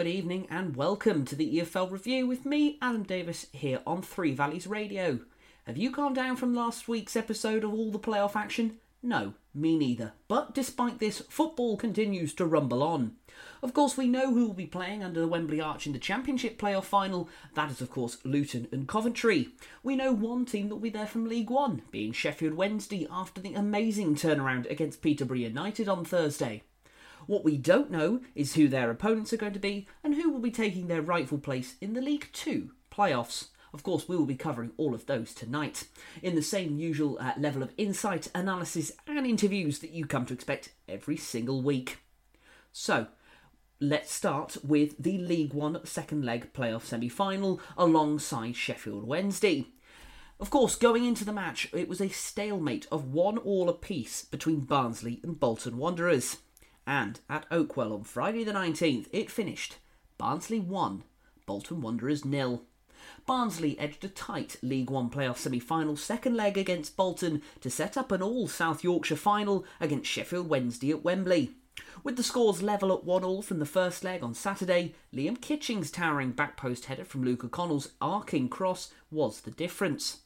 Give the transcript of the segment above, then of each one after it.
Good evening and welcome to the EFL review with me, Adam Davis, here on Three Valleys Radio. Have you calmed down from last week's episode of all the playoff action? No, me neither. But despite this, football continues to rumble on. Of course, we know who will be playing under the Wembley Arch in the Championship playoff final. That is, of course, Luton and Coventry. We know one team that will be there from League One, being Sheffield Wednesday after the amazing turnaround against Peterborough United on Thursday. What we don't know is who their opponents are going to be and who will be taking their rightful place in the League Two playoffs. Of course, we will be covering all of those tonight in the same usual uh, level of insight, analysis, and interviews that you come to expect every single week. So, let's start with the League One second leg playoff semi final alongside Sheffield Wednesday. Of course, going into the match, it was a stalemate of one all apiece between Barnsley and Bolton Wanderers. And at Oakwell on Friday the 19th, it finished Barnsley 1, Bolton Wanderers nil. Barnsley edged a tight League One playoff semi final second leg against Bolton to set up an all South Yorkshire final against Sheffield Wednesday at Wembley. With the scores level at 1 all from the first leg on Saturday, Liam Kitching's towering back post header from Luca Connell's arcing cross was the difference.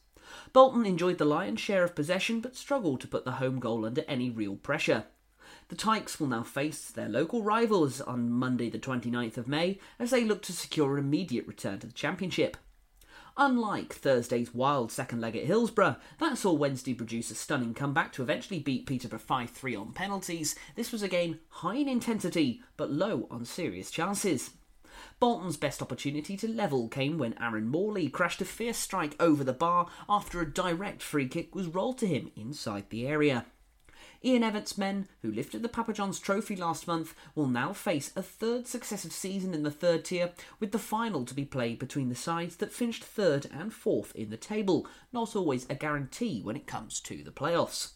Bolton enjoyed the lion's share of possession but struggled to put the home goal under any real pressure. The Tykes will now face their local rivals on Monday, the 29th of May, as they look to secure an immediate return to the Championship. Unlike Thursday's wild second leg at Hillsborough, that saw Wednesday produce a stunning comeback to eventually beat Peterborough 5 3 on penalties, this was a game high in intensity but low on serious chances. Bolton's best opportunity to level came when Aaron Morley crashed a fierce strike over the bar after a direct free kick was rolled to him inside the area. Ian Evatt's men, who lifted the Papa John's trophy last month, will now face a third successive season in the third tier, with the final to be played between the sides that finished third and fourth in the table, not always a guarantee when it comes to the playoffs.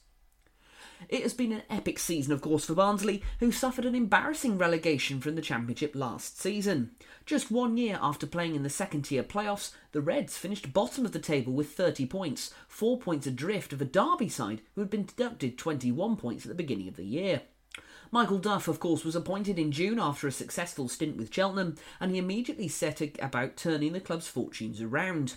It has been an epic season, of course, for Barnsley, who suffered an embarrassing relegation from the Championship last season. Just one year after playing in the second tier playoffs, the Reds finished bottom of the table with 30 points, four points adrift of a Derby side who had been deducted 21 points at the beginning of the year. Michael Duff, of course, was appointed in June after a successful stint with Cheltenham, and he immediately set about turning the club's fortunes around.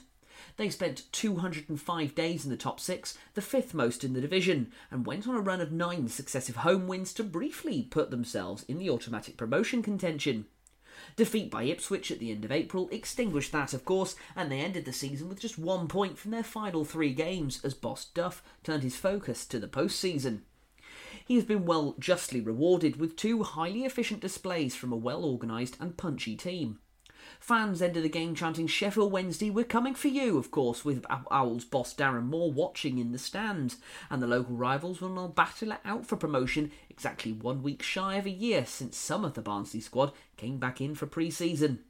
They spent 205 days in the top six, the fifth most in the division, and went on a run of nine successive home wins to briefly put themselves in the automatic promotion contention. Defeat by Ipswich at the end of April extinguished that, of course, and they ended the season with just one point from their final three games as boss Duff turned his focus to the postseason. He has been well justly rewarded with two highly efficient displays from a well organised and punchy team. Fans ended the game chanting Sheffield Wednesday, we're coming for you, of course, with Owls boss Darren Moore watching in the stand. And the local rivals will now battle it out for promotion exactly one week shy of a year since some of the Barnsley squad came back in for pre season.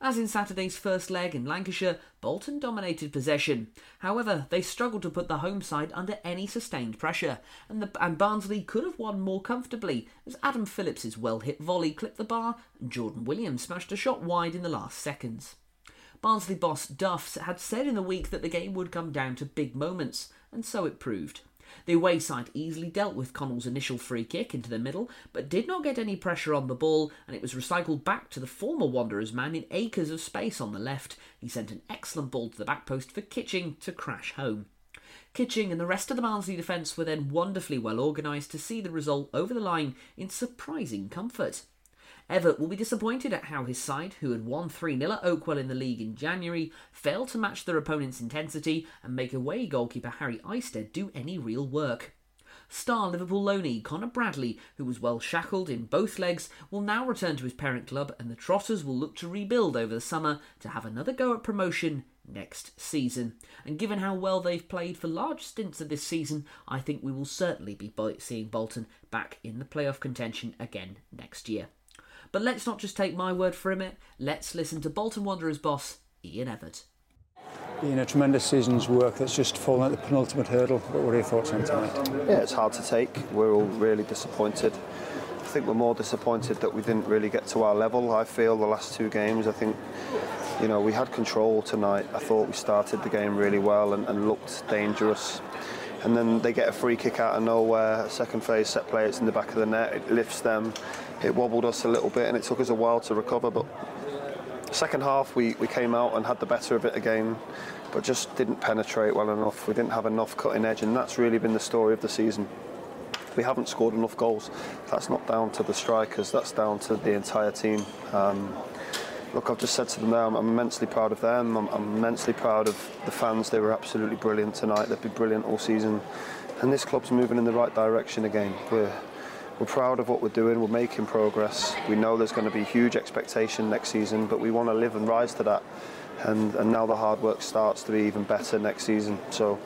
As in Saturday's first leg in Lancashire, Bolton dominated possession. However, they struggled to put the home side under any sustained pressure, and, the, and Barnsley could have won more comfortably as Adam Phillips's well hit volley clipped the bar and Jordan Williams smashed a shot wide in the last seconds. Barnsley boss Duff had said in the week that the game would come down to big moments, and so it proved. The away side easily dealt with Connell's initial free kick into the middle, but did not get any pressure on the ball, and it was recycled back to the former Wanderers man in acres of space on the left. He sent an excellent ball to the back post for Kitching to crash home. Kitching and the rest of the Barnsley defence were then wonderfully well organised to see the result over the line in surprising comfort. Evatt will be disappointed at how his side, who had won 3 0 at Oakwell in the league in January, failed to match their opponent's intensity and make away goalkeeper Harry Isted do any real work. Star Liverpool loanee Connor Bradley, who was well shackled in both legs, will now return to his parent club, and the Trotters will look to rebuild over the summer to have another go at promotion next season. And given how well they've played for large stints of this season, I think we will certainly be seeing Bolton back in the playoff contention again next year. But let's not just take my word for it, let's listen to Bolton Wanderers boss Ian Evatt. Been a tremendous season's work that's just fallen at the penultimate hurdle. What are your thoughts on tonight? Yeah, it's hard to take. We're all really disappointed. I think we're more disappointed that we didn't really get to our level. I feel the last two games, I think, you know, we had control tonight. I thought we started the game really well and, and looked dangerous. And then they get a free kick out of nowhere, second phase set play, it's in the back of the net, it lifts them, it wobbled us a little bit, and it took us a while to recover. But second half, we, we came out and had the better of it again, but just didn't penetrate well enough. We didn't have enough cutting edge, and that's really been the story of the season. We haven't scored enough goals. That's not down to the strikers, that's down to the entire team. Um, look, I've just said to them now, I'm, I'm immensely proud of them. I'm, I'm, immensely proud of the fans. They were absolutely brilliant tonight. They've been brilliant all season. And this club's moving in the right direction again. We're, we're proud of what we're doing. We're making progress. We know there's going to be huge expectation next season, but we want to live and rise to that. And, and now the hard work starts to be even better next season. So,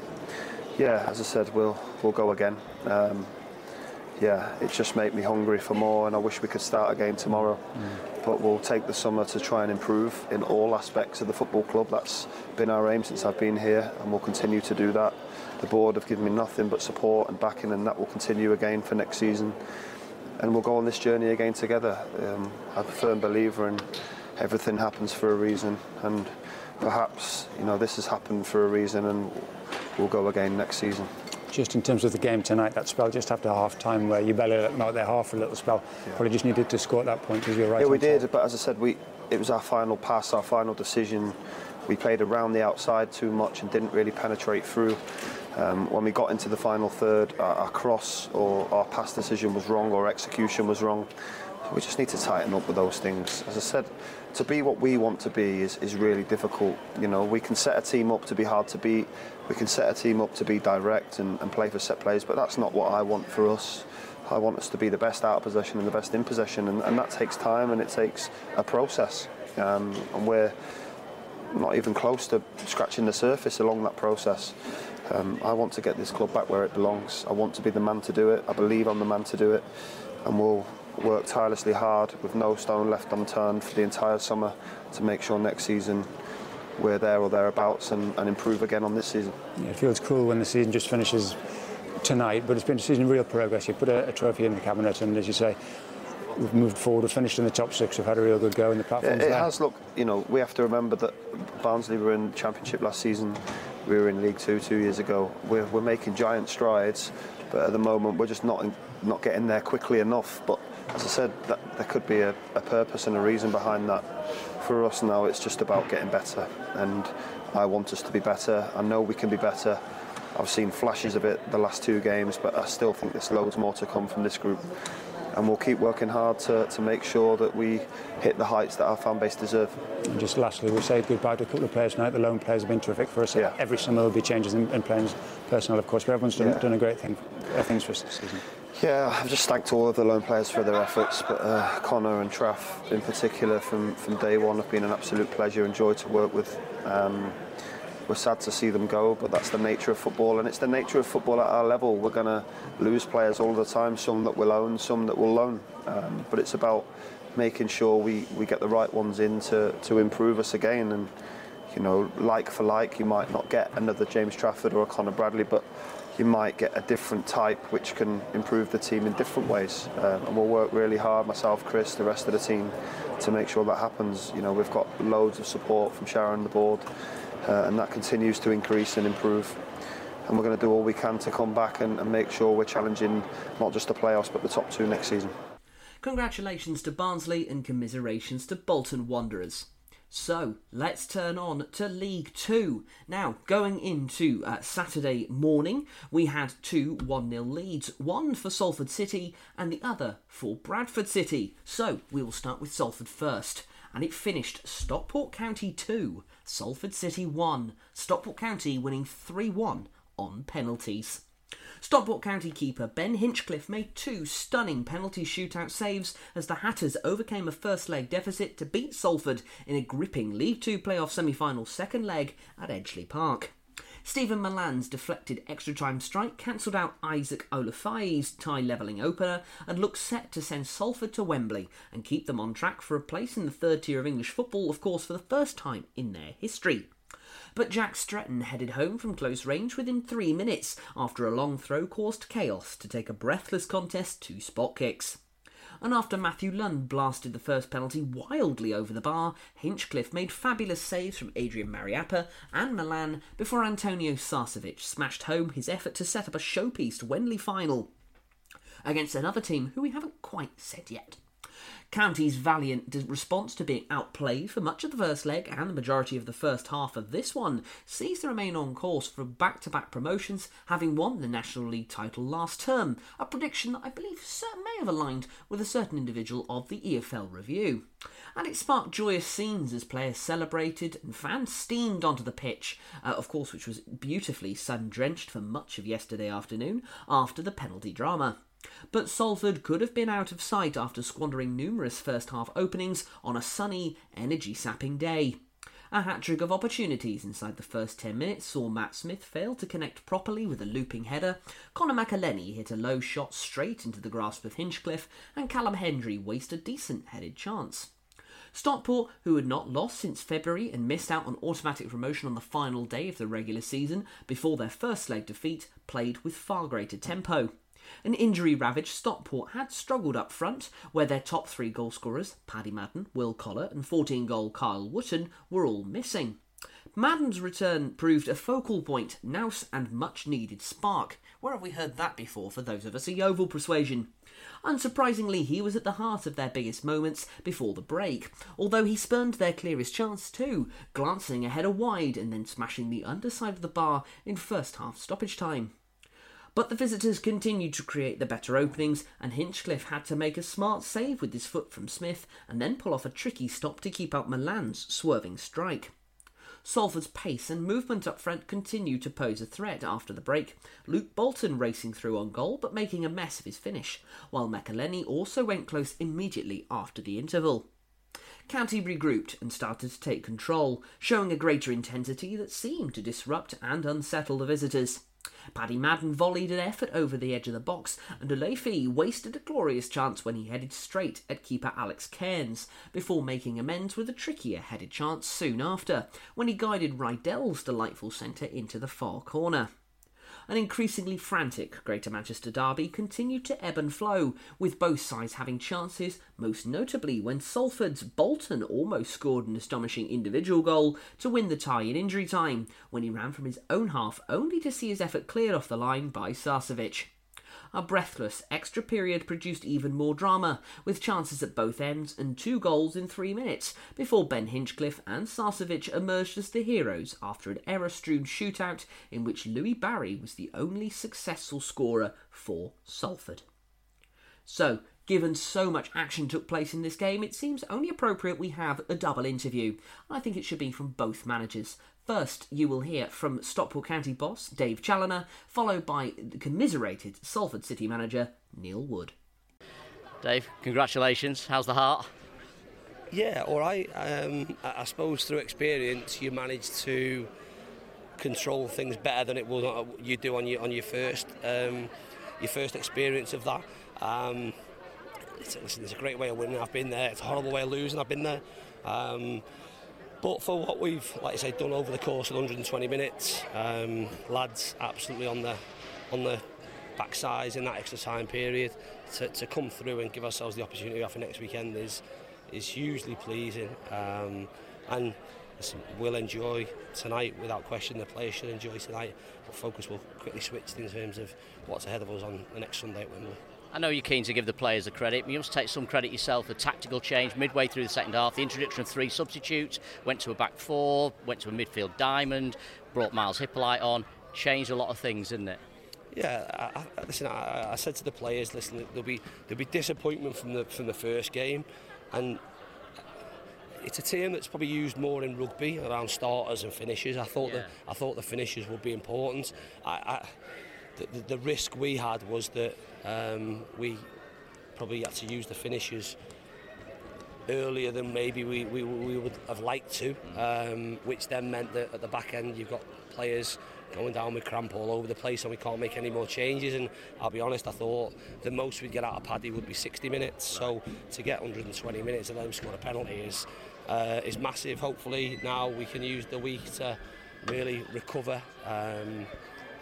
yeah, as I said, we'll, we'll go again. Um, yeah, it just made me hungry for more, and I wish we could start again tomorrow. Mm. But we'll take the summer to try and improve in all aspects of the football club. That's been our aim since I've been here, and we'll continue to do that. The board have given me nothing but support and backing, and that will continue again for next season. And we'll go on this journey again together. Um, I'm a firm believer in everything happens for a reason, and perhaps you know this has happened for a reason, and we'll go again next season just in terms of the game tonight, that spell just after half time where you barely let them out their half for a little spell. Yeah. Probably just needed to score at that point because you're right. Yeah, we did, but as I said, we it was our final pass, our final decision. We played around the outside too much and didn't really penetrate through. Um, when we got into the final third, our, our cross or our pass decision was wrong or execution was wrong. We just need to tighten up with those things. As I said, to be what we want to be is, is really difficult. You know, we can set a team up to be hard to beat. We can set a team up to be direct and, and play for set plays, but that's not what I want for us. I want us to be the best out of possession and the best in possession, and, and that takes time and it takes a process. Um, and we're not even close to scratching the surface along that process. Um, I want to get this club back where it belongs. I want to be the man to do it. I believe I'm the man to do it, and we'll work tirelessly hard with no stone left unturned for the entire summer to make sure next season we're there or thereabouts and, and improve again on this season. Yeah, it feels cool when the season just finishes tonight, but it's been a season of real progress. You put a, a trophy in the cabinet, and as you say, we've moved forward, we've finished in the top six, we've had a real good go in the platform. It, it has, look, you know, we have to remember that Barnsley were in Championship last season, we were in League Two two years ago. We're, we're making giant strides, but at the moment we're just not, in, not getting there quickly enough. But as I said, that, there could be a, a purpose and a reason behind that. For us now, it's just about getting better, and I want us to be better. I know we can be better. I've seen flashes of it the last two games, but I still think there's loads more to come from this group. And we'll keep working hard to, to make sure that we hit the heights that our fan base deserve. And just lastly, we'll say goodbye to a couple of players tonight. The loan players have been terrific for us. Yeah. Every summer there'll be changes in, in players' personnel, of course, but everyone's done, yeah. done a great thing, uh, things for us this season. Yeah, I've just thanked all of the loan players for their efforts, but uh, Connor and Traff in particular from, from day one have been an absolute pleasure and joy to work with. Um, we're sad to see them go, but that's the nature of football, and it's the nature of football at our level. We're going to lose players all the time, some that we'll own, some that we'll loan. Um, but it's about making sure we, we get the right ones in to, to improve us again. And, you know, like for like, you might not get another James Trafford or a Connor Bradley, but you might get a different type which can improve the team in different ways. Um, and we'll work really hard, myself, Chris, the rest of the team, to make sure that happens. You know, we've got loads of support from Sharon, the board, uh, and that continues to increase and improve. And we're going to do all we can to come back and, and make sure we're challenging not just the playoffs but the top two next season. Congratulations to Barnsley and commiserations to Bolton Wanderers. So let's turn on to League Two. Now, going into uh, Saturday morning, we had two 1 0 leads one for Salford City and the other for Bradford City. So we will start with Salford first. And it finished Stockport County 2, Salford City 1. Stockport County winning 3 1 on penalties. Stockport County keeper Ben Hinchcliffe made two stunning penalty shootout saves as the Hatters overcame a first leg deficit to beat Salford in a gripping League Two playoff semi final second leg at Edgeley Park. Stephen Mallan's deflected extra time strike cancelled out Isaac Olaofe's tie levelling opener and looks set to send Salford to Wembley and keep them on track for a place in the third tier of English football, of course, for the first time in their history. But Jack Stretton headed home from close range within three minutes after a long throw caused chaos to take a breathless contest to spot kicks. and after Matthew Lund blasted the first penalty wildly over the bar, Hinchcliffe made fabulous saves from Adrian Mariappa and Mallan before Antonio Sarcevic smashed home his effort to set up a showpiece Wembley final against another team who we haven't quite said yet. County's valiant response to being outplayed for much of the first leg and the majority of the first half of this one sees them remain on course for back to back promotions, having won the National League title last term, a prediction that I believe may have aligned with a certain individual of the EFL review. And it sparked joyous scenes as players celebrated and fans steamed onto the pitch, uh, of course, which was beautifully sun drenched for much of yesterday afternoon after the penalty drama. But Salford could have been out of sight after squandering numerous first half openings on a sunny, energy sapping day. A hat trick of opportunities inside the first 10 minutes saw Matt Smith fail to connect properly with a looping header, Conor McAleny hit a low shot straight into the grasp of Hinchcliffe, and Callum Hendry waste a decent headed chance. Stockport, who had not lost since February and missed out on automatic promotion on the final day of the regular season before their first leg defeat, played with far greater tempo. An injury ravaged Stockport had struggled up front, where their top three goal scorers, Paddy Madden, Will Collar, and 14 goal Kyle Wootton, were all missing. Madden's return proved a focal point, nous, and much needed spark. Where have we heard that before for those of us a Yeovil persuasion? Unsurprisingly, he was at the heart of their biggest moments before the break, although he spurned their clearest chance too, glancing a header wide and then smashing the underside of the bar in first half stoppage time. But the visitors continued to create the better openings, and Hinchcliffe had to make a smart save with his foot from Smith and then pull off a tricky stop to keep out Mallan's swerving strike. Salford's pace and movement up front continued to pose a threat after the break, Luke Bolton racing through on goal but making a mess of his finish, while McAleny also went close immediately after the interval. County regrouped and started to take control, showing a greater intensity that seemed to disrupt and unsettle the visitors. Paddy Madden volleyed an effort over the edge of the box, and Olaofe wasted a glorious chance when he headed straight at keeper Alex Cairns, before making amends with a trickier headed chance soon after, when he guided Rydel's delightful centre into the far corner. An increasingly frantic Greater Manchester derby continued to ebb and flow, with both sides having chances, most notably when Salford's Bolton almost scored an astonishing individual goal to win the tie in injury time, when he ran from his own half only to see his effort cleared off the line by Sarcevic. A breathless extra period produced even more drama, with chances at both ends and two goals in three minutes, before Ben Hinchcliffe and Sarcevic emerged as the heroes after an error strewn shootout in which Louis Barry was the only successful scorer for Salford. So, Given so much action took place in this game, it seems only appropriate we have a double interview. I think it should be from both managers. First, you will hear from Stockport County boss Dave Challinor, followed by the commiserated Salford City manager Neil Wood. Dave, congratulations. How's the heart? Yeah, all right. Um, I suppose through experience, you manage to control things better than it will you do on your on your first um, your first experience of that. Um, it's, listen, it's a great way of winning. I've been there. It's a horrible way of losing. I've been there. Um, but for what we've, like I say, done over the course of 120 minutes, um, lads absolutely on the on the backsides in that extra time period to, to come through and give ourselves the opportunity for next weekend is is hugely pleasing. Um, and listen, we'll enjoy tonight without question. The players should enjoy tonight. But focus will quickly switch in terms of what's ahead of us on the next Sunday at Wembley. I know you're keen to give the players the credit, but you must take some credit yourself. The tactical change midway through the second half, the introduction of three substitutes, went to a back four, went to a midfield diamond, brought Myles Hippolyte on, changed a lot of things, didn't it? Yeah, I, I, listen. I, I, said to the players, listen, there'll be there'll be disappointment from the from the first game, and it's a team that's probably used more in rugby around starters and finishers. I thought yeah. the I thought the finishers would be important. I, the, the, risk we had was that um, we probably had to use the finishers earlier than maybe we, we, we would have liked to, um, which then meant that at the back end you've got players going down with cramp all over the place and we can't make any more changes. And I'll be honest I thought the most we'd get out of Paddy would be 60 minutes. So to get 120 minutes and then score a penalty is uh, is massive. Hopefully now we can use the week to really recover um,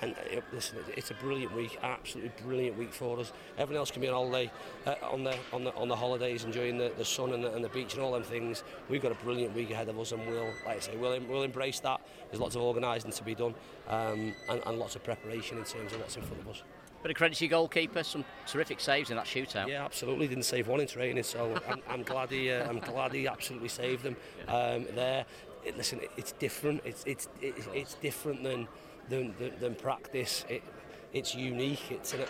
and uh, listen, it's a brilliant week, absolutely brilliant week for us. Everyone else can be on holiday, uh, on the on the on the holidays, enjoying the, the sun and the, and the beach and all them things. We've got a brilliant week ahead of us, and we'll, like I say, we'll we'll embrace that. There's lots of organising to be done, um, and, and lots of preparation in terms of what's in front of us. But of credit to your goalkeeper, some terrific saves in that shootout. Yeah, absolutely. Didn't save one in training, so I'm, I'm glad he. Uh, I'm glad he absolutely saved them um, there. It, listen, it's different. It's it's it's, it's different than than, than, than practice. It, it's unique. It's an,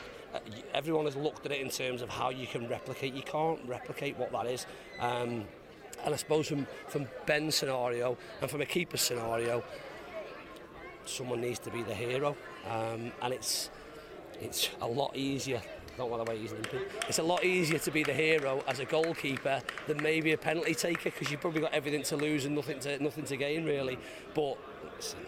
everyone has looked at it in terms of how you can replicate. You can't replicate what that is. Um, and I suppose from from Ben's scenario and from a keeper scenario, someone needs to be the hero, um, and it's it's a lot easier. Not the way he's limping. It's a lot easier to be the hero as a goalkeeper than maybe a penalty taker because you've probably got everything to lose and nothing to nothing to gain really. But listen,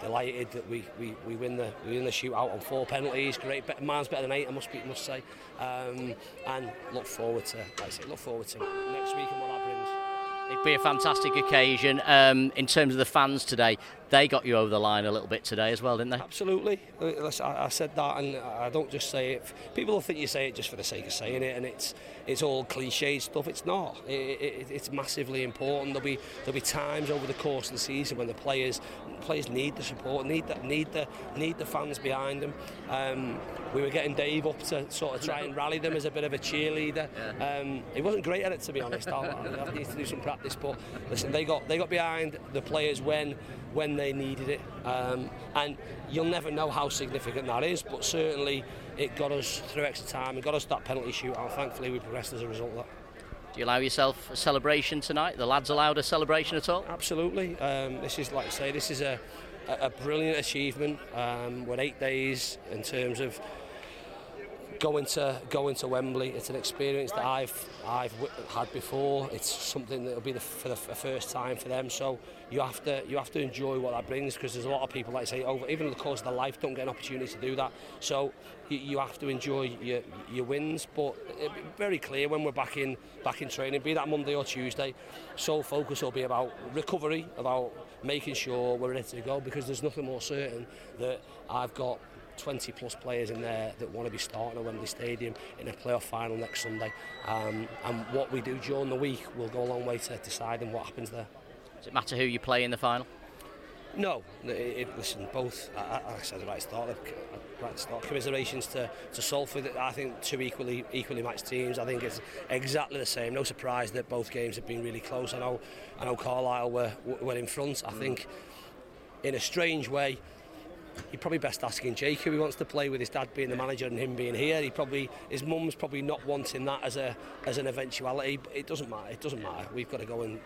delighted that we, we, we win the we win the shootout on four penalties. Great, mine's better than eight. I must be, must say, um, and look forward to like I say, look forward to next week and what that brings. It'd be a fantastic occasion. Um, in terms of the fans today, they got you over the line a little bit today as well, didn't they? Absolutely. I, said that, and I don't just say it. People will think you say it just for the sake of saying it, and it's it's all cliched stuff. It's not. It, it, it's massively important. There'll be there'll be times over the course of the season when the players players need the support, need the need the need the fans behind them. Um, we were getting Dave up to sort of try and rally them as a bit of a cheerleader. Yeah. Um, he wasn't great at it, to be honest. I'll need to do some practice, but listen, they got they got behind the players when when they needed it. Um, and you'll never know how significant that is, but certainly it got us through extra time, it got us that penalty shootout. Thankfully, we progressed as a result of that. Do you allow yourself a celebration tonight? The lads allowed a celebration at all? Absolutely. Um, this is, like I say, this is a, a, brilliant achievement. Um, we're eight days in terms of going to going to Wembley. It's an experience that I've I've had before. It's something that will be the, for the first time for them. So you have to you have to enjoy what that brings because there's a lot of people like say over even in the course of their life don't get an opportunity to do that. So you, you have to enjoy your your wins. But very clear when we're back in back in training, be that Monday or Tuesday. Sole focus will be about recovery, about making sure we're ready to go because there's nothing more certain that I've got 20 plus players in there that want to be starting at Wembley Stadium in a playoff final next Sunday. Um, and what we do during the week will go a long way to deciding what happens there. Does it matter who you play in the final? No, it, it, listen, both, I, I said the right start, right start, commiserations to, to Salford, I think two equally equally matched teams, I think it's exactly the same, no surprise that both games have been really close, I know, I know Carlisle were, were in front, I think in a strange way, you're probably best asking Jake who he wants to play with his dad being the manager and him being here. He probably his mum's probably not wanting that as a as an eventuality. But it doesn't matter. It doesn't matter. We've got to go and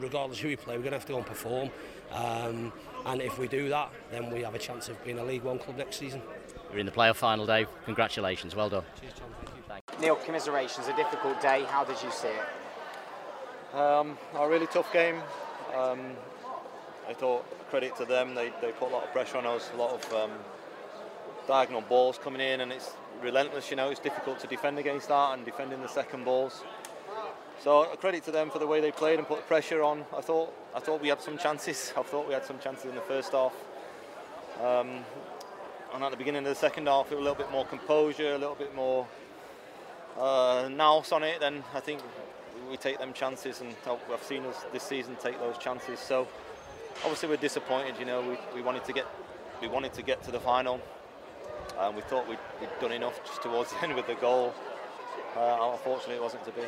regardless who we play, we're going to have to go and perform. Um, and if we do that, then we have a chance of being a League One club next season. You're in the playoff final, Dave. Congratulations. Well done. Cheers, John. Thank you. Neil, commiserations. A difficult day. How did you see it? Um, a really tough game. Um, I thought credit to them, they, they put a lot of pressure on us, a lot of um, diagonal balls coming in, and it's relentless. You know, it's difficult to defend against that and defending the second balls. So credit to them for the way they played and put pressure on. I thought I thought we had some chances. I thought we had some chances in the first half. Um, and at the beginning of the second half, it was a little bit more composure, a little bit more uh, nous on it. Then I think we take them chances, and I've seen us this season take those chances. So obviously we're disappointed. You know, we, we wanted to get we wanted to get to the final. and we thought we'd, we'd, done enough just towards the end with the goal. Uh, unfortunately, it wasn't to be.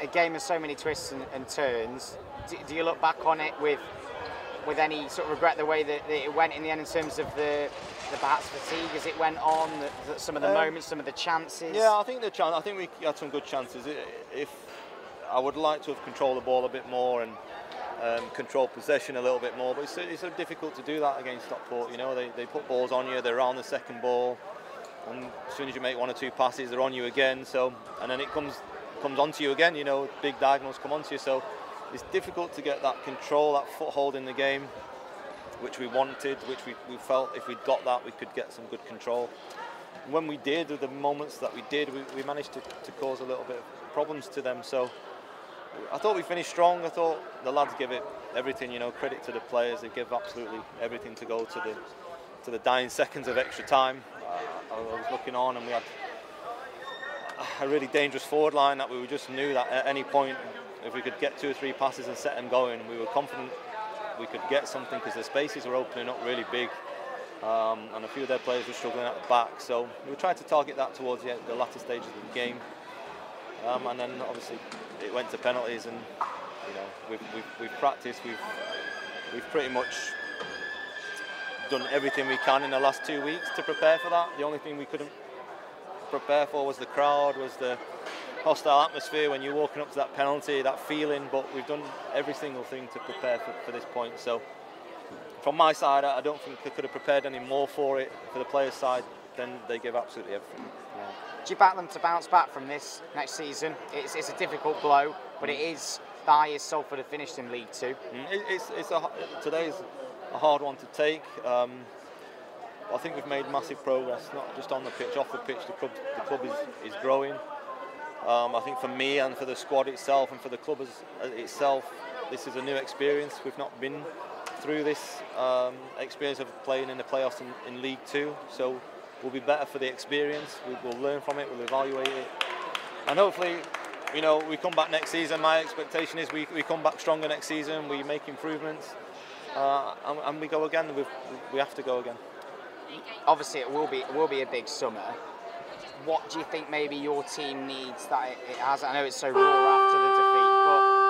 A game of so many twists and, and turns. Do, do, you look back on it with with any sort of regret the way that, that, it went in the end in terms of the the perhaps fatigue as it went on, the, the, some of the um, moments, some of the chances? Yeah, I think the chance. I think we had some good chances. If I would like to have controlled the ball a bit more and um, control possession a little bit more. But it's, it's so difficult to do that against Stockport. You know, they, they put balls on you, they're on the second ball, and as soon as you make one or two passes, they're on you again. So, and then it comes comes onto you again. You know, big diagonals come onto you. So, it's difficult to get that control, that foothold in the game, which we wanted, which we, we felt if we'd got that, we could get some good control. When we did, the moments that we did, we, we managed to, to cause a little bit of problems to them. So I thought we finished strong. I thought the lads give it everything. You know, credit to the players. They give absolutely everything to go to the to the dying seconds of extra time. Uh, I was looking on, and we had a really dangerous forward line that we just knew that at any point, if we could get two or three passes and set them going, we were confident we could get something because the spaces were opening up really big. Um, and a few of their players were struggling at the back. So we tried to target that towards the, the latter stages of the game. Um, and then obviously it went to penalties, and you know we've, we've, we've practiced, we've we've pretty much done everything we can in the last two weeks to prepare for that. The only thing we couldn't prepare for was the crowd, was the hostile atmosphere when you're walking up to that penalty, that feeling. But we've done every single thing to prepare for, for this point. So from my side, I don't think they could have prepared any more for it. For the players' side, then they give absolutely everything. Do you back them to bounce back from this next season? It's, it's a difficult blow, but it is the highest Salford have finished in League Two. Mm, it, it's, it's a, today's a hard one to take. Um, I think we've made massive progress, not just on the pitch, off the pitch. The club, the club is, is growing. Um, I think for me and for the squad itself and for the club as, itself, this is a new experience. We've not been through this um, experience of playing in the playoffs in, in, League Two, so we'll be better for the experience. We, will learn from it. We'll evaluate it, and hopefully, you know, we come back next season. My expectation is we, we come back stronger next season. We make improvements, uh, and, and, we go again. we we have to go again. Obviously, it will be it will be a big summer what do you think maybe your team needs that it, it has? I know it's so raw after the defeat, but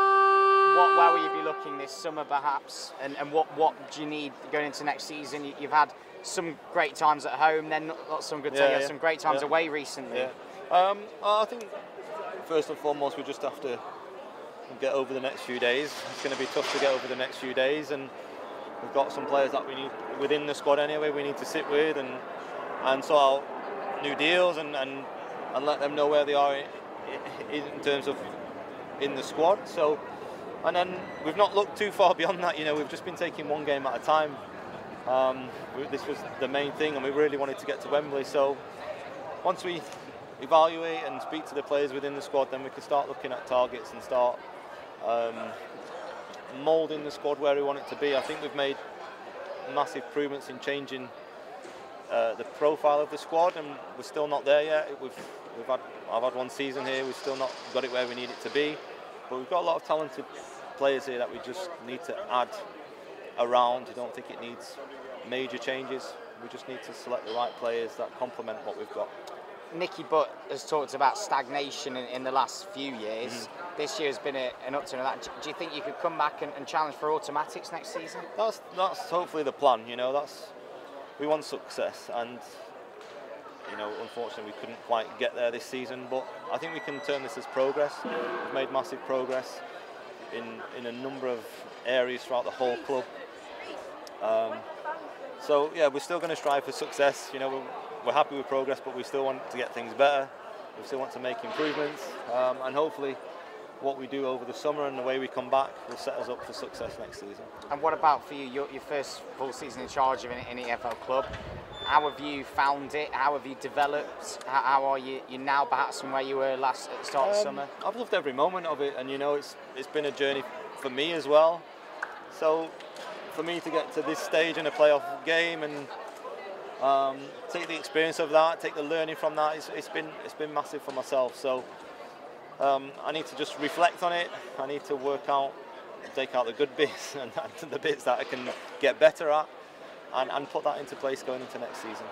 what, where will you be looking this summer perhaps? And, and what, what do you need going into next season? You, have had some great times at home, then not, not some good yeah, times, yeah. some great times yeah. away recently. Um, I think first and foremost we just have to get over the next few days. It's going to be tough to get over the next few days, and we've got some players that we need within the squad anyway. We need to sit with and and so I'll new deals and, and, and let them know where they are in, in terms of in the squad. So, and then we've not looked too far beyond that. You know, we've just been taking one game at a time. Um, this was the main thing, and we really wanted to get to Wembley. So, once we evaluate and speak to the players within the squad, then we can start looking at targets and start um, moulding the squad where we want it to be. I think we've made massive improvements in changing uh, the profile of the squad, and we're still not there yet. We've, we've had, I've had one season here, we've still not got it where we need it to be, but we've got a lot of talented players here that we just need to add around. I don't think it needs major changes. We just need to select the right players that complement what we've got. Nicky Butt has talked about stagnation in, in the last few years. Mm-hmm. This year has been a, an upturn of that. Do, do, you think you could come back and, and, challenge for automatics next season? That's that's hopefully the plan. You know, that's we want success, and you know, unfortunately, we couldn't quite get there this season. But I think we can turn this as progress. We've made massive progress in in a number of areas throughout the whole club. Um, so yeah, we're still going to strive for success. You know, we're, we're, happy with progress, but we still want to get things better. We still want to make improvements, um, and hopefully, what we do over the summer and the way we come back will set us up for success next season. And what about for you, your, your first full season in charge of an, an EFL club? How have you found it? How have you developed? How, how are you, you now perhaps from where you were last at the start um, of summer? I've loved every moment of it, and you know, it's it's been a journey for me as well. So, for me to get to this stage in a playoff game and um, take the experience of that, take the learning from that, it's, it's been it's been massive for myself. So um, I need to just reflect on it. I need to work out, take out the good bits and, the bits that I can get better at, and, and, put that into place going into next season.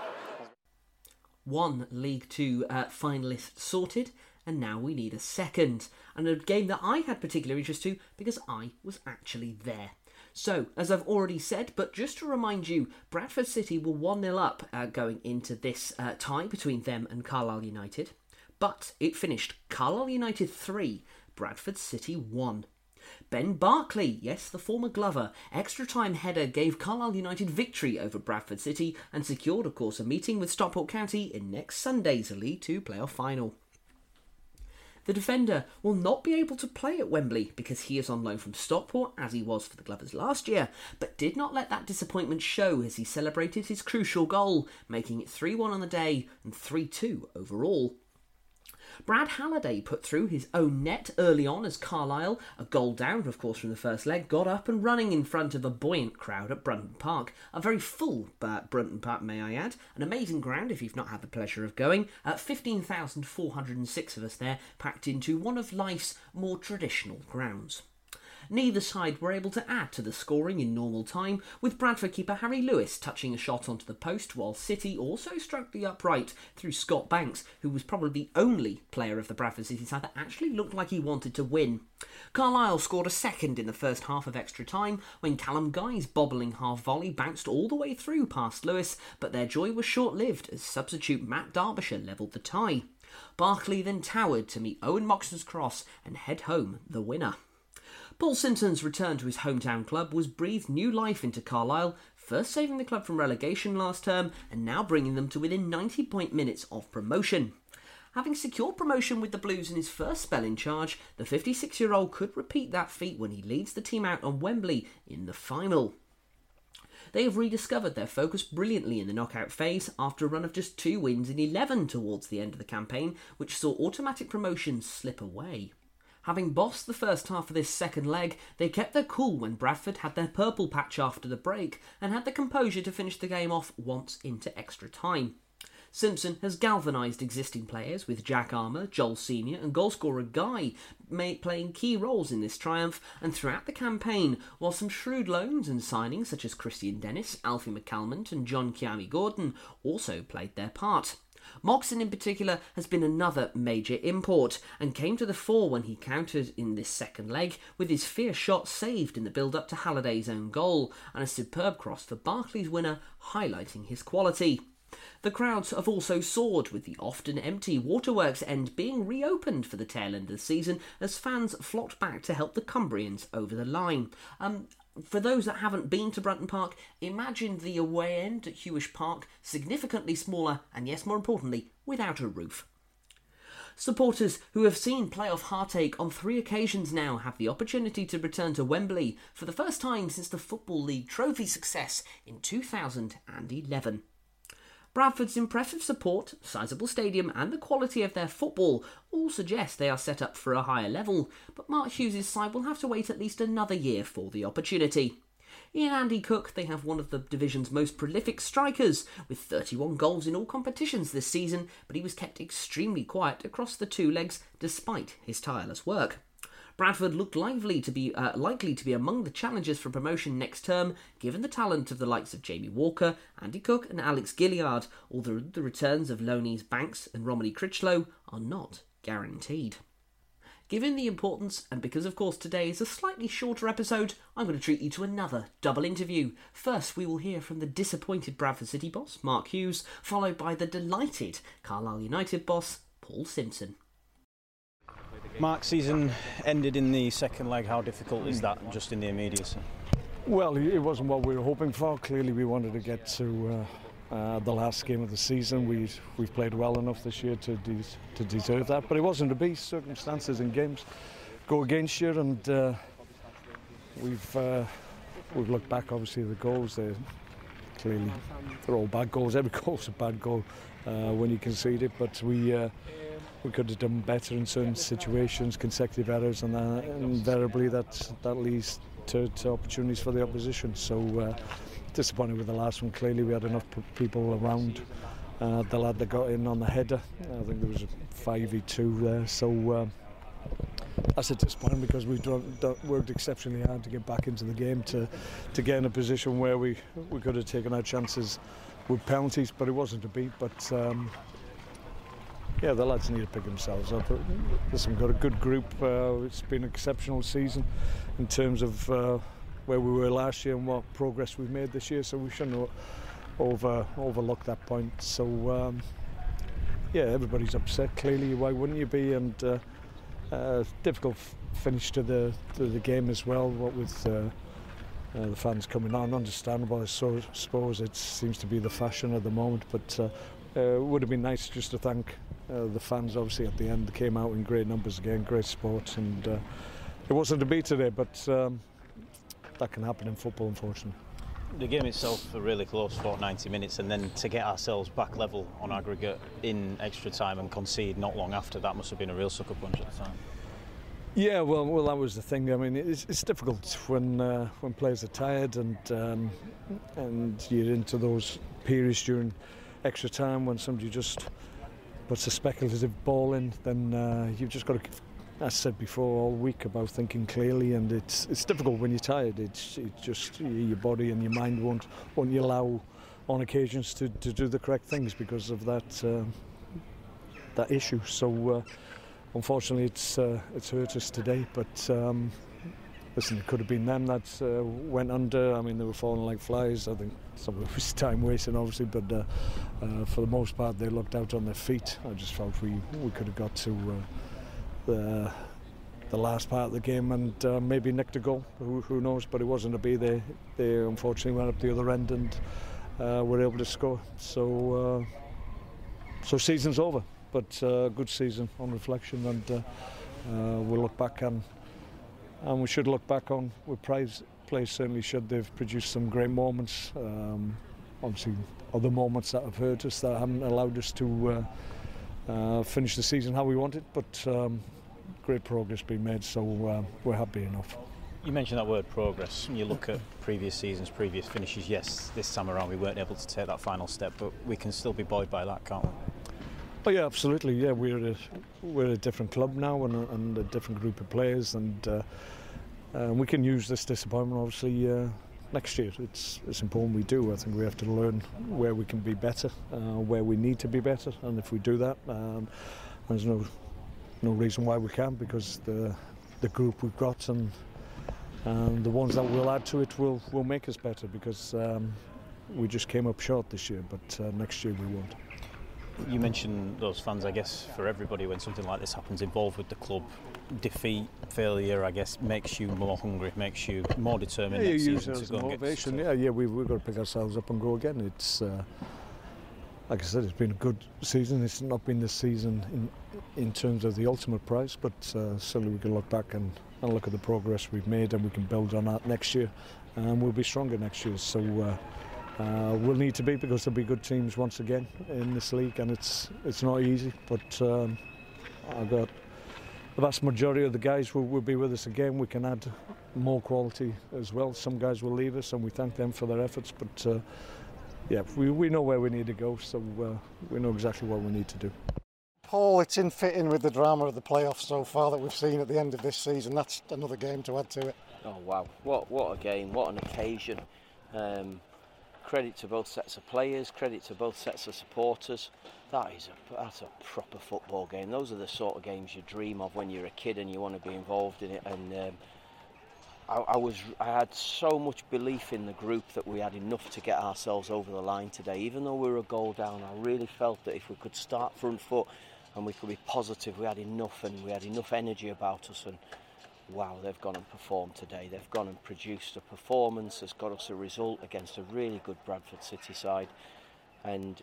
One League Two uh, finalist sorted, and now we need a second. And a game that I had particular interest to because I was actually there. So, as I've already said, but just to remind you, Bradford City were 1 0 up uh, going into this uh, tie between them and Carlisle United but it finished Carlisle United 3, Bradford City 1. Ben Barclay, yes, the former Glover, extra time header gave Carlisle United victory over Bradford City and secured, of course, a meeting with Stockport County in next Sunday's League Two playoff final. The defender will not be able to play at Wembley because he is on loan from Stockport, as he was for the Glovers last year, but did not let that disappointment show as he celebrated his crucial goal, making it 3 1 on the day and 3 2 overall. Brad Halliday put through his own net early on as Carlisle, a goal down, of course, from the first leg, got up and running in front of a buoyant crowd at Brunton Park. A very full uh, Brunton Park, may I add. An amazing ground if you've not had the pleasure of going. Uh, 15,406 of us there, packed into one of life's more traditional grounds. Neither side were able to add to the scoring in normal time, with Bradford keeper Harry Lewis touching a shot onto the post, while City also struck the upright through Scott Banks, who was probably the only player of the Bradford City side that actually looked like he wanted to win. Carlisle scored a second in the first half of extra time when Callum Guy's bobbling half volley bounced all the way through past Lewis, but their joy was short lived as substitute Matt Derbyshire levelled the tie. Barclay then towered to meet Owen Moxon's cross and head home the winner. Paul Simpson's return to his hometown club was breathed new life into Carlisle, first saving the club from relegation last term and now bringing them to within 90 point minutes of promotion. Having secured promotion with the Blues in his first spell in charge, the 56 year old could repeat that feat when he leads the team out on Wembley in the final. They have rediscovered their focus brilliantly in the knockout phase after a run of just two wins in 11 towards the end of the campaign, which saw automatic promotion slip away. Having bossed the first half of this second leg, they kept their cool when Bradford had their purple patch after the break and had the composure to finish the game off once into extra time. Simpson has galvanised existing players with Jack Armer, Joel Senior, and goalscorer Guy playing key roles in this triumph, and throughout the campaign, while some shrewd loans and signings such as Kristian Dennis, Alfie McCalmont, and John Kiami Gordon also played their part. Moxon, in particular, has been another major import and came to the fore when he countered in this second leg with his fierce shot saved in the build up to Halliday's own goal and a superb cross for Barclay's winner, highlighting his quality. The crowds have also soared, with the often empty Waterworks end being reopened for the tail end of the season as fans flocked back to help the Cumbrians over the line. Um, for those that haven't been to Brunton Park, imagine the away end at Huish Park, significantly smaller and, yes, more importantly, without a roof. Supporters who have seen playoff heartache on three occasions now have the opportunity to return to Wembley for the first time since the Football League trophy success in 2011. Bradford's impressive support, sizeable stadium, and the quality of their football all suggest they are set up for a higher level, but Mark Hughes' side will have to wait at least another year for the opportunity. In Andy Cook, they have one of the division's most prolific strikers, with 31 goals in all competitions this season, but he was kept extremely quiet across the two legs despite his tireless work. Bradford looked lively to be uh, likely to be among the challengers for promotion next term, given the talent of the likes of Jamie Walker, Andy Cook, and Alex Gilliead. Although the returns of Loney's Banks and Romoney Crichlow are not guaranteed. Given the importance, and because of course today is a slightly shorter episode, I'm going to treat you to another double interview. First, we will hear from the disappointed Bradford City boss, Mark Hughes, followed by the delighted Carlisle United boss, Paul Simpson. Mark, season ended in the second leg. How difficult is that just in the immediacy? Well, it wasn't what we were hoping for. Clearly, we wanted to get to uh, uh, the last game of the season. We, we've played well enough this year to, de- to deserve that, but it wasn't to be. Circumstances and games go against you, and uh, we've, uh, we've looked back, obviously, the goals. They're clearly, they're all bad goals. Every goal's a bad goal uh, when you concede it, but we uh, we could have done better in certain situations, consecutive errors, and uh, invariably that that leads to, to, opportunities for the opposition. So uh, disappointed with the last one. Clearly, we had enough people around. Uh, the lad that got in on the header, I think there was a 5v2 there. So uh, that's a disappointment because we've worked exceptionally hard to get back into the game to to get in a position where we we could have taken our chances with penalties, but it wasn't to be. But um, yeah, the lads need to pick themselves up. Listen, we've got a good group. Uh, it's been an exceptional season in terms of uh, where we were last year and what progress we've made this year. So we shouldn't over overlook that point. So um, yeah, everybody's upset. Clearly, why wouldn't you be? And uh, uh difficult finish to the to the game as well. What with uh, uh, the fans coming on, understandable. I suppose it seems to be the fashion at the moment, but uh, it would have been nice just to thank uh, the fans obviously at the end came out in great numbers again, great sport, and uh, it wasn't to be today, but um, that can happen in football, unfortunately. the game itself a really close for 90 minutes and then to get ourselves back level on aggregate in extra time and concede not long after that must have been a real sucker punch at the time. Yeah, well, well, that was the thing. I mean, it's, it's difficult when uh, when players are tired and um, and you're into those periods during extra time when somebody just puts a speculative ball in. Then uh, you've just got to, as I said before, all week about thinking clearly, and it's it's difficult when you're tired. It's it's just your body and your mind won't won't allow on occasions to, to do the correct things because of that uh, that issue. So. Uh, unfortunately, it's uh, it's hurt us today. But um, listen, it could have been them that uh, went under. I mean, they were falling like flies. I think some of it was time wasting, obviously, but uh, uh, for the most part, they looked out on their feet. I just felt we we could have got to uh, the the last part of the game and uh, maybe nicked a goal. Who, who knows? But it wasn't to be. They they unfortunately went up the other end and uh, were able to score. So so season's over but good season on reflection, and we'll look back and and we should look back on with praise. Players certainly should. They've produced some great moments. Um, obviously, other moments that have hurt us that haven't allowed us to uh, uh, finish the season how we wanted, but um, great progress being made. So uh, we're happy enough. You mentioned that word progress. You look at previous seasons, previous finishes. Yes, this time around we weren't able to take that final step, but we can still be buoyed by that, can't we? Oh yeah, absolutely. Yeah, we're a, we're a different club now and a, and a different group of players, and uh, uh, we can use this disappointment obviously uh, next year. It's it's important we do. I think we have to learn where we can be better, uh, where we need to be better, and if we do that, um, there's no no reason why we can't because the the group we've got and and the ones that we'll add to it will will make us better because um, we just came up short this year, but uh, next year we won't. You mentioned those fans, I guess, for everybody when something like this happens, involved with the club. Defeat, failure, I guess, makes you more hungry, makes you more determined yeah, next you season use it to as go and get motivation. Yeah, yeah, we've, we've got to pick ourselves up and go again. It's uh, like I said, it's been a good season. It's not been the season in in terms of the ultimate prize, but uh, certainly we can look back and, and look at the progress we've made, and we can build on that next year, and we'll be stronger next year. So. Uh, uh, we'll need to be because there'll be good teams once again in this league, and it's it's not easy. But um, I've got the vast majority of the guys will, will be with us again. We can add more quality as well. Some guys will leave us, and we thank them for their efforts. But uh, yeah, we, we know where we need to go, so uh, we know exactly what we need to do. Paul, it's in fitting with the drama of the playoffs so far that we've seen at the end of this season. That's another game to add to it. Oh wow! What what a game! What an occasion! Um, credit to both sets of players, credit to both sets of supporters. That is a that's a proper football game. Those are the sort of games you dream of when you're a kid and you want to be involved in it. And um, I, I was I had so much belief in the group that we had enough to get ourselves over the line today. Even though we were a goal down, I really felt that if we could start front foot and we could be positive, we had enough and we had enough energy about us and wow, they've gone and performed today. They've gone and produced a performance that's got us a result against a really good Bradford City side. And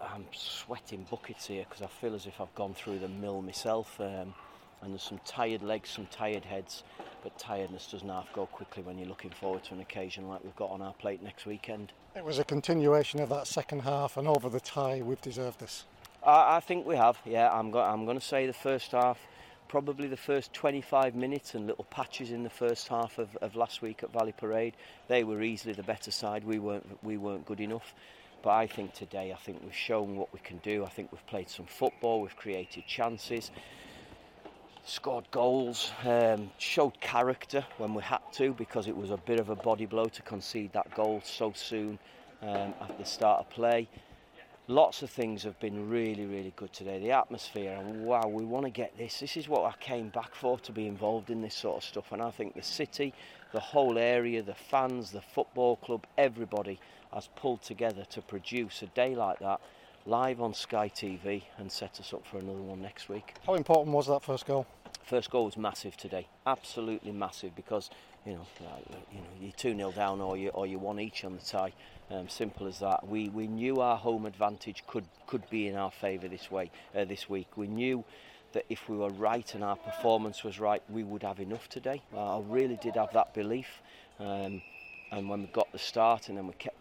I'm sweating buckets here because I feel as if I've gone through the mill myself. Um, and there's some tired legs, some tired heads, but tiredness doesn't half go quickly when you're looking forward to an occasion like we've got on our plate next weekend. It was a continuation of that second half, and over the tie, we've deserved this. I, I think we have, yeah. I'm, go- I'm going to say the first half probably the first 25 minutes and little patches in the first half of, of last week at Valley Parade. They were easily the better side. We weren't we weren't good enough. But I think today, I think we've shown what we can do. I think we've played some football. We've created chances, scored goals, um, showed character when we had to because it was a bit of a body blow to concede that goal so soon um, at the start of play lots of things have been really, really good today. The atmosphere, and wow, we want to get this. This is what I came back for to be involved in this sort of stuff. And I think the city, the whole area, the fans, the football club, everybody has pulled together to produce a day like that live on Sky TV and set us up for another one next week. How important was that first goal? First goal was massive today, absolutely massive because you know, you know, you're two 0 down or you or you one each on the tie. Um, simple as that. We we knew our home advantage could could be in our favour this way uh, this week. We knew that if we were right and our performance was right, we would have enough today. Uh, I really did have that belief. Um, and when we got the start, and then we kept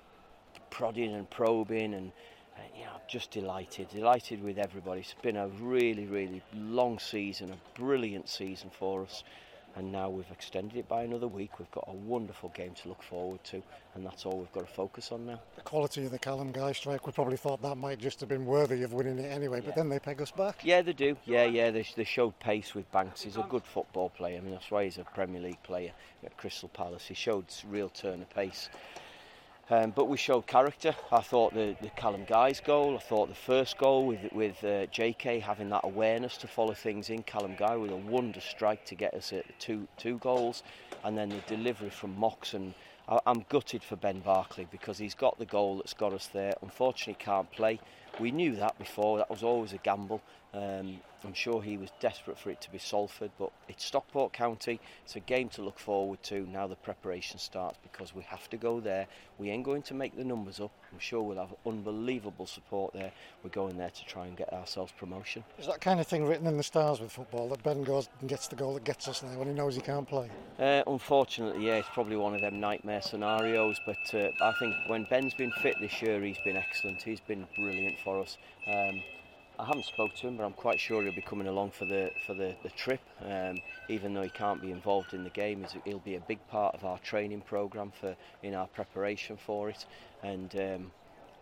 prodding and probing, and uh, you know, just delighted, delighted with everybody. It's been a really, really long season, a brilliant season for us and now we've extended it by another week. We've got a wonderful game to look forward to, and that's all we've got to focus on now. The quality of the Callum Guy strike, we probably thought that might just have been worthy of winning it anyway, but then they peg us back. Yeah, they do. Yeah, yeah, they, they showed pace with Banks. He's a good football player. I mean, that's why he's a Premier League player at Crystal Palace. He showed real turn of pace. Um, but we showed character. I thought the, the Callum Guy's goal, I thought the first goal with with uh, JK having that awareness to follow things in, Callum Guy with a wonder strike to get us at two two goals, and then the delivery from Mox and I, I'm gutted for Ben Barclay because he's got the goal that's got us there. Unfortunately, can't play. We knew that before. That was always a gamble. Um, I'm sure he was desperate for it to be Salford, but it's Stockport County. It's a game to look forward to. Now the preparation starts because we have to go there. We ain't going to make the numbers up. I'm sure we'll have unbelievable support there. We're going there to try and get ourselves promotion. Is that kind of thing written in the stars with football that Ben goes and gets the goal that gets us there when he knows he can't play? Uh, unfortunately, yeah, it's probably one of them nightmare scenarios. But uh, I think when Ben's been fit this year, he's been excellent. He's been brilliant for us. Um, I haven't spoke to him, but I'm quite sure he'll be coming along for the for the, the trip. Um, even though he can't be involved in the game, he'll be a big part of our training program for in our preparation for it. And um,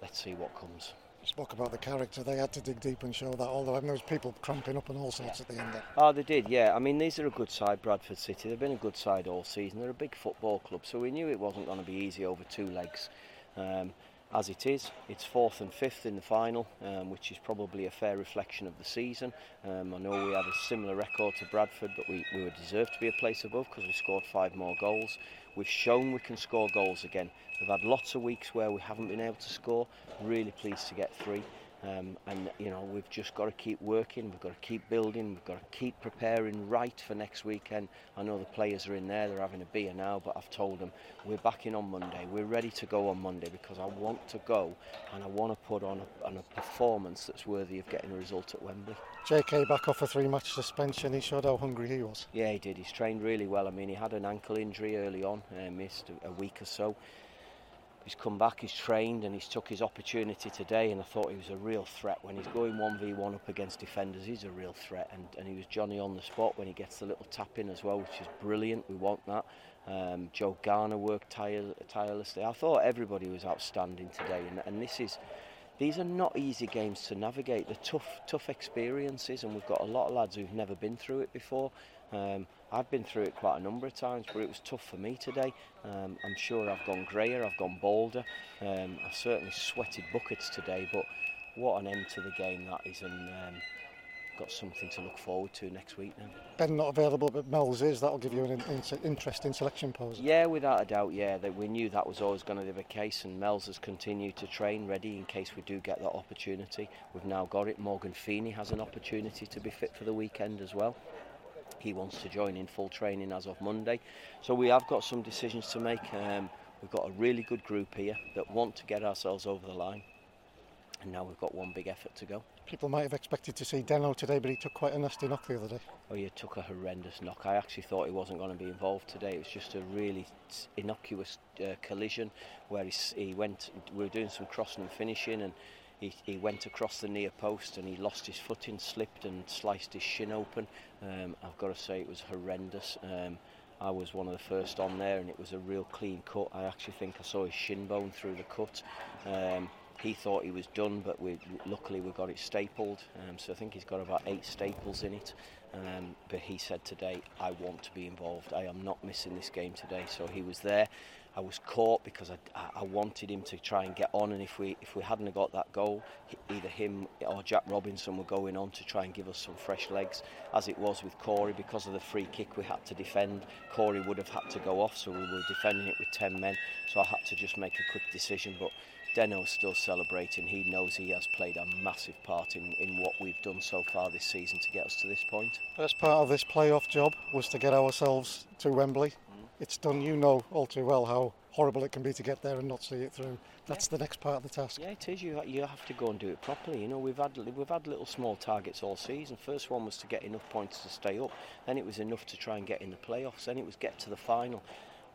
let's see what comes. You spoke about the character. They had to dig deep and show that. Although I know there's people cramping up and all sorts at the end. There. Oh, they did. Yeah. I mean, these are a good side, Bradford City. They've been a good side all season. They're a big football club, so we knew it wasn't going to be easy over two legs. Um, as it is. It's fourth and fifth in the final, um, which is probably a fair reflection of the season. Um, I know we had a similar record to Bradford, but we, we would deserve to be a place above because we scored five more goals. We've shown we can score goals again. We've had lots of weeks where we haven't been able to score. Really pleased to get three. Um, and you know we've just got to keep working we've got to keep building we've got to keep preparing right for next weekend. I know the players are in there they're having a beer now but I've told them we're back in on Monday. We're ready to go on Monday because I want to go and I want to put on a, on a performance that's worthy of getting a result at Wembley. JK back off a three match suspension. He showed how hungry he was. Yeah he did. He's trained really well. I mean he had an ankle injury early on uh, missed a, a week or so he's come back, he's trained, and he's took his opportunity today. And I thought he was a real threat when he's going 1v1 up against defenders. He's a real threat, and, and he was Johnny on the spot when he gets the little tap in as well, which is brilliant. We want that. Um, Joe Garner worked tire, tirelessly. I thought everybody was outstanding today, and, and this is. These are not easy games to navigate. They're tough, tough experiences, and we've got a lot of lads who've never been through it before. Um, I've been through it quite a number of times, but it was tough for me today. Um, I'm sure I've gone greyer, I've gone bolder. Um, I've certainly sweated buckets today, but what an end to the game that is, and um, got something to look forward to next week now. Ben not available, but Mel's is. That'll give you an in- interesting selection pose. Yeah, without a doubt. Yeah, that we knew that was always going to be the case, and Mel's has continued to train ready in case we do get that opportunity. We've now got it. Morgan Feeney has an opportunity to be fit for the weekend as well. He wants to join in full training as of Monday. So we have got some decisions to make. Um, we've got a really good group here that want to get ourselves over the line. And now we've got one big effort to go. People might have expected to see Deno today, but he took quite a nasty knock the other day. Oh, he took a horrendous knock. I actually thought he wasn't going to be involved today. It was just a really innocuous uh, collision where he, he went. We were doing some crossing and finishing, and he, he went across the near post and he lost his footing, slipped and sliced his shin open. Um, I've got to say it was horrendous. Um, I was one of the first on there and it was a real clean cut. I actually think I saw his shin bone through the cut. Um, he thought he was done, but we luckily we got it stapled. Um, so I think he's got about eight staples in it. Um, but he said today, I want to be involved. I am not missing this game today. So he was there. I was caught because I, I wanted him to try and get on, and if we if we hadn't got that goal, either him or Jack Robinson were going on to try and give us some fresh legs. As it was with Corey, because of the free kick we had to defend, Corey would have had to go off, so we were defending it with ten men. So I had to just make a quick decision, but. Deno's still celebrating. He knows he has played a massive part in, in what we've done so far this season to get us to this point. First part of this playoff job was to get ourselves to Wembley. It's done. You know all too well how horrible it can be to get there and not see it through. That's yeah. the next part of the task. Yeah, it is. You you have to go and do it properly. You know, we've had we've had little small targets all season. First one was to get enough points to stay up. Then it was enough to try and get in the playoffs. Then it was get to the final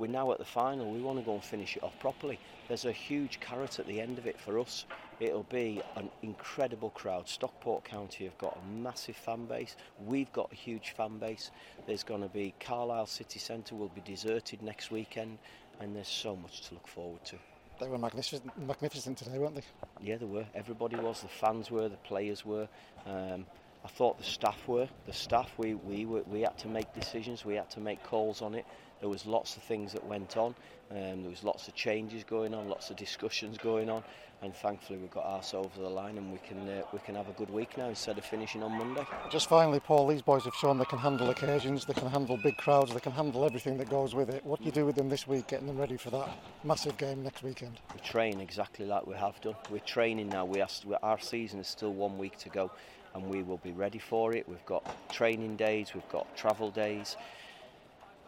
we're now at the final. We want to go and finish it off properly. There's a huge carrot at the end of it for us. It'll be an incredible crowd. Stockport County have got a massive fan base. We've got a huge fan base. There's going to be Carlisle City Centre will be deserted next weekend, and there's so much to look forward to. They were magnificent, magnificent today, weren't they? Yeah, they were. Everybody was. The fans were. The players were. Um, I thought the staff were. The staff, we, we, were, we had to make decisions. We had to make calls on it. There was lots of things that went on. Um, there was lots of changes going on, lots of discussions going on, and thankfully we got ourselves over the line and we can uh, we can have a good week now instead of finishing on Monday. Just finally, Paul, these boys have shown they can handle occasions, they can handle big crowds, they can handle everything that goes with it. What do you do with them this week, getting them ready for that massive game next weekend? We train exactly like we have done. We're training now. We are, our season is still one week to go, and we will be ready for it. We've got training days, we've got travel days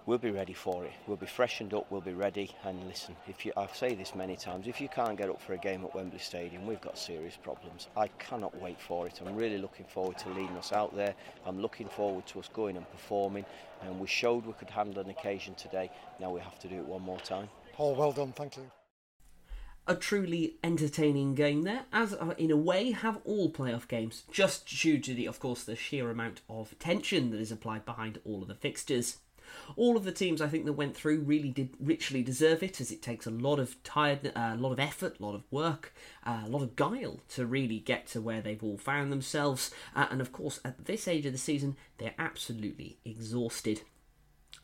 we'll be ready for it. We'll be freshened up, we'll be ready. And listen, if you, I've said this many times, if you can't get up for a game at Wembley Stadium, we've got serious problems. I cannot wait for it. I'm really looking forward to leading us out there. I'm looking forward to us going and performing. And we showed we could handle an occasion today. Now we have to do it one more time. Paul, well done. Thank you. A truly entertaining game there, as uh, in a way have all playoff games, just due to the, of course, the sheer amount of tension that is applied behind all of the fixtures. All of the teams I think that went through really did richly deserve it, as it takes a lot of tired, uh, a lot of effort, a lot of work, uh, a lot of guile to really get to where they've all found themselves. Uh, and of course, at this age of the season, they're absolutely exhausted.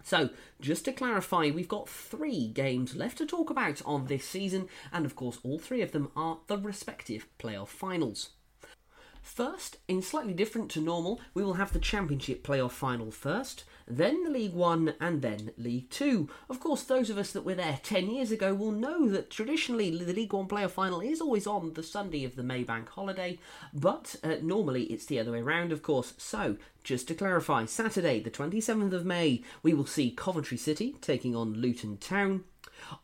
So, just to clarify, we've got three games left to talk about on this season, and of course, all three of them are the respective playoff finals. First, in slightly different to normal, we will have the Championship playoff final first, then the League One, and then League Two. Of course, those of us that were there 10 years ago will know that traditionally the League One playoff final is always on the Sunday of the Maybank holiday, but uh, normally it's the other way around, of course. So, just to clarify, Saturday, the 27th of May, we will see Coventry City taking on Luton Town.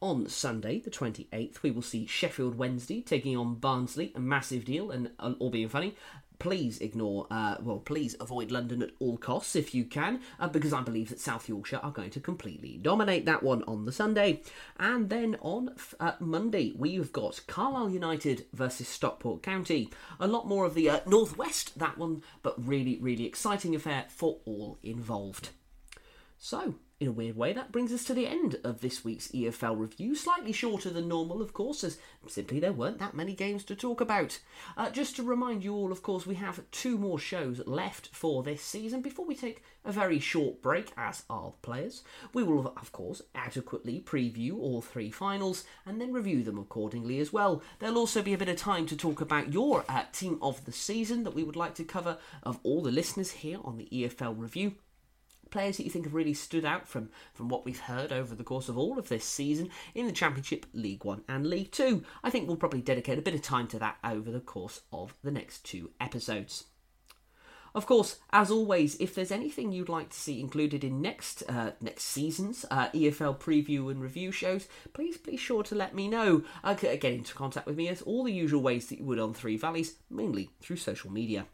On Sunday, the 28th, we will see Sheffield Wednesday taking on Barnsley, a massive deal, and uh, all being funny, please ignore, uh, well, please avoid London at all costs if you can, uh, because I believe that South Yorkshire are going to completely dominate that one on the Sunday. And then on uh, Monday, we've got Carlisle United versus Stockport County. A lot more of the uh, Northwest, that one, but really, really exciting affair for all involved. So, in a weird way, that brings us to the end of this week's EFL review. Slightly shorter than normal, of course, as simply there weren't that many games to talk about. Uh, just to remind you all, of course, we have two more shows left for this season before we take a very short break, as are the players. We will, of course, adequately preview all three finals and then review them accordingly as well. There'll also be a bit of time to talk about your uh, team of the season that we would like to cover of all the listeners here on the EFL review players that you think have really stood out from, from what we've heard over the course of all of this season in the Championship, League One, and League Two. I think we'll probably dedicate a bit of time to that over the course of the next two episodes. Of course, as always, if there's anything you'd like to see included in next uh, next season's uh, EFL preview and review shows, please be sure to let me know. Uh, get into contact with me as all the usual ways that you would on Three Valleys, mainly through social media.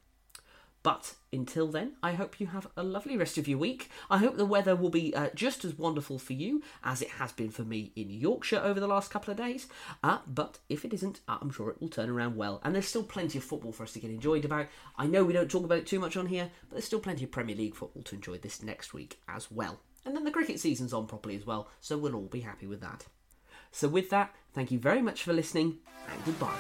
But until then, I hope you have a lovely rest of your week. I hope the weather will be uh, just as wonderful for you as it has been for me in Yorkshire over the last couple of days. Uh, but if it isn't, uh, I'm sure it will turn around well. And there's still plenty of football for us to get enjoyed about. I know we don't talk about it too much on here, but there's still plenty of Premier League football to enjoy this next week as well. And then the cricket season's on properly as well, so we'll all be happy with that. So, with that, thank you very much for listening, and goodbye.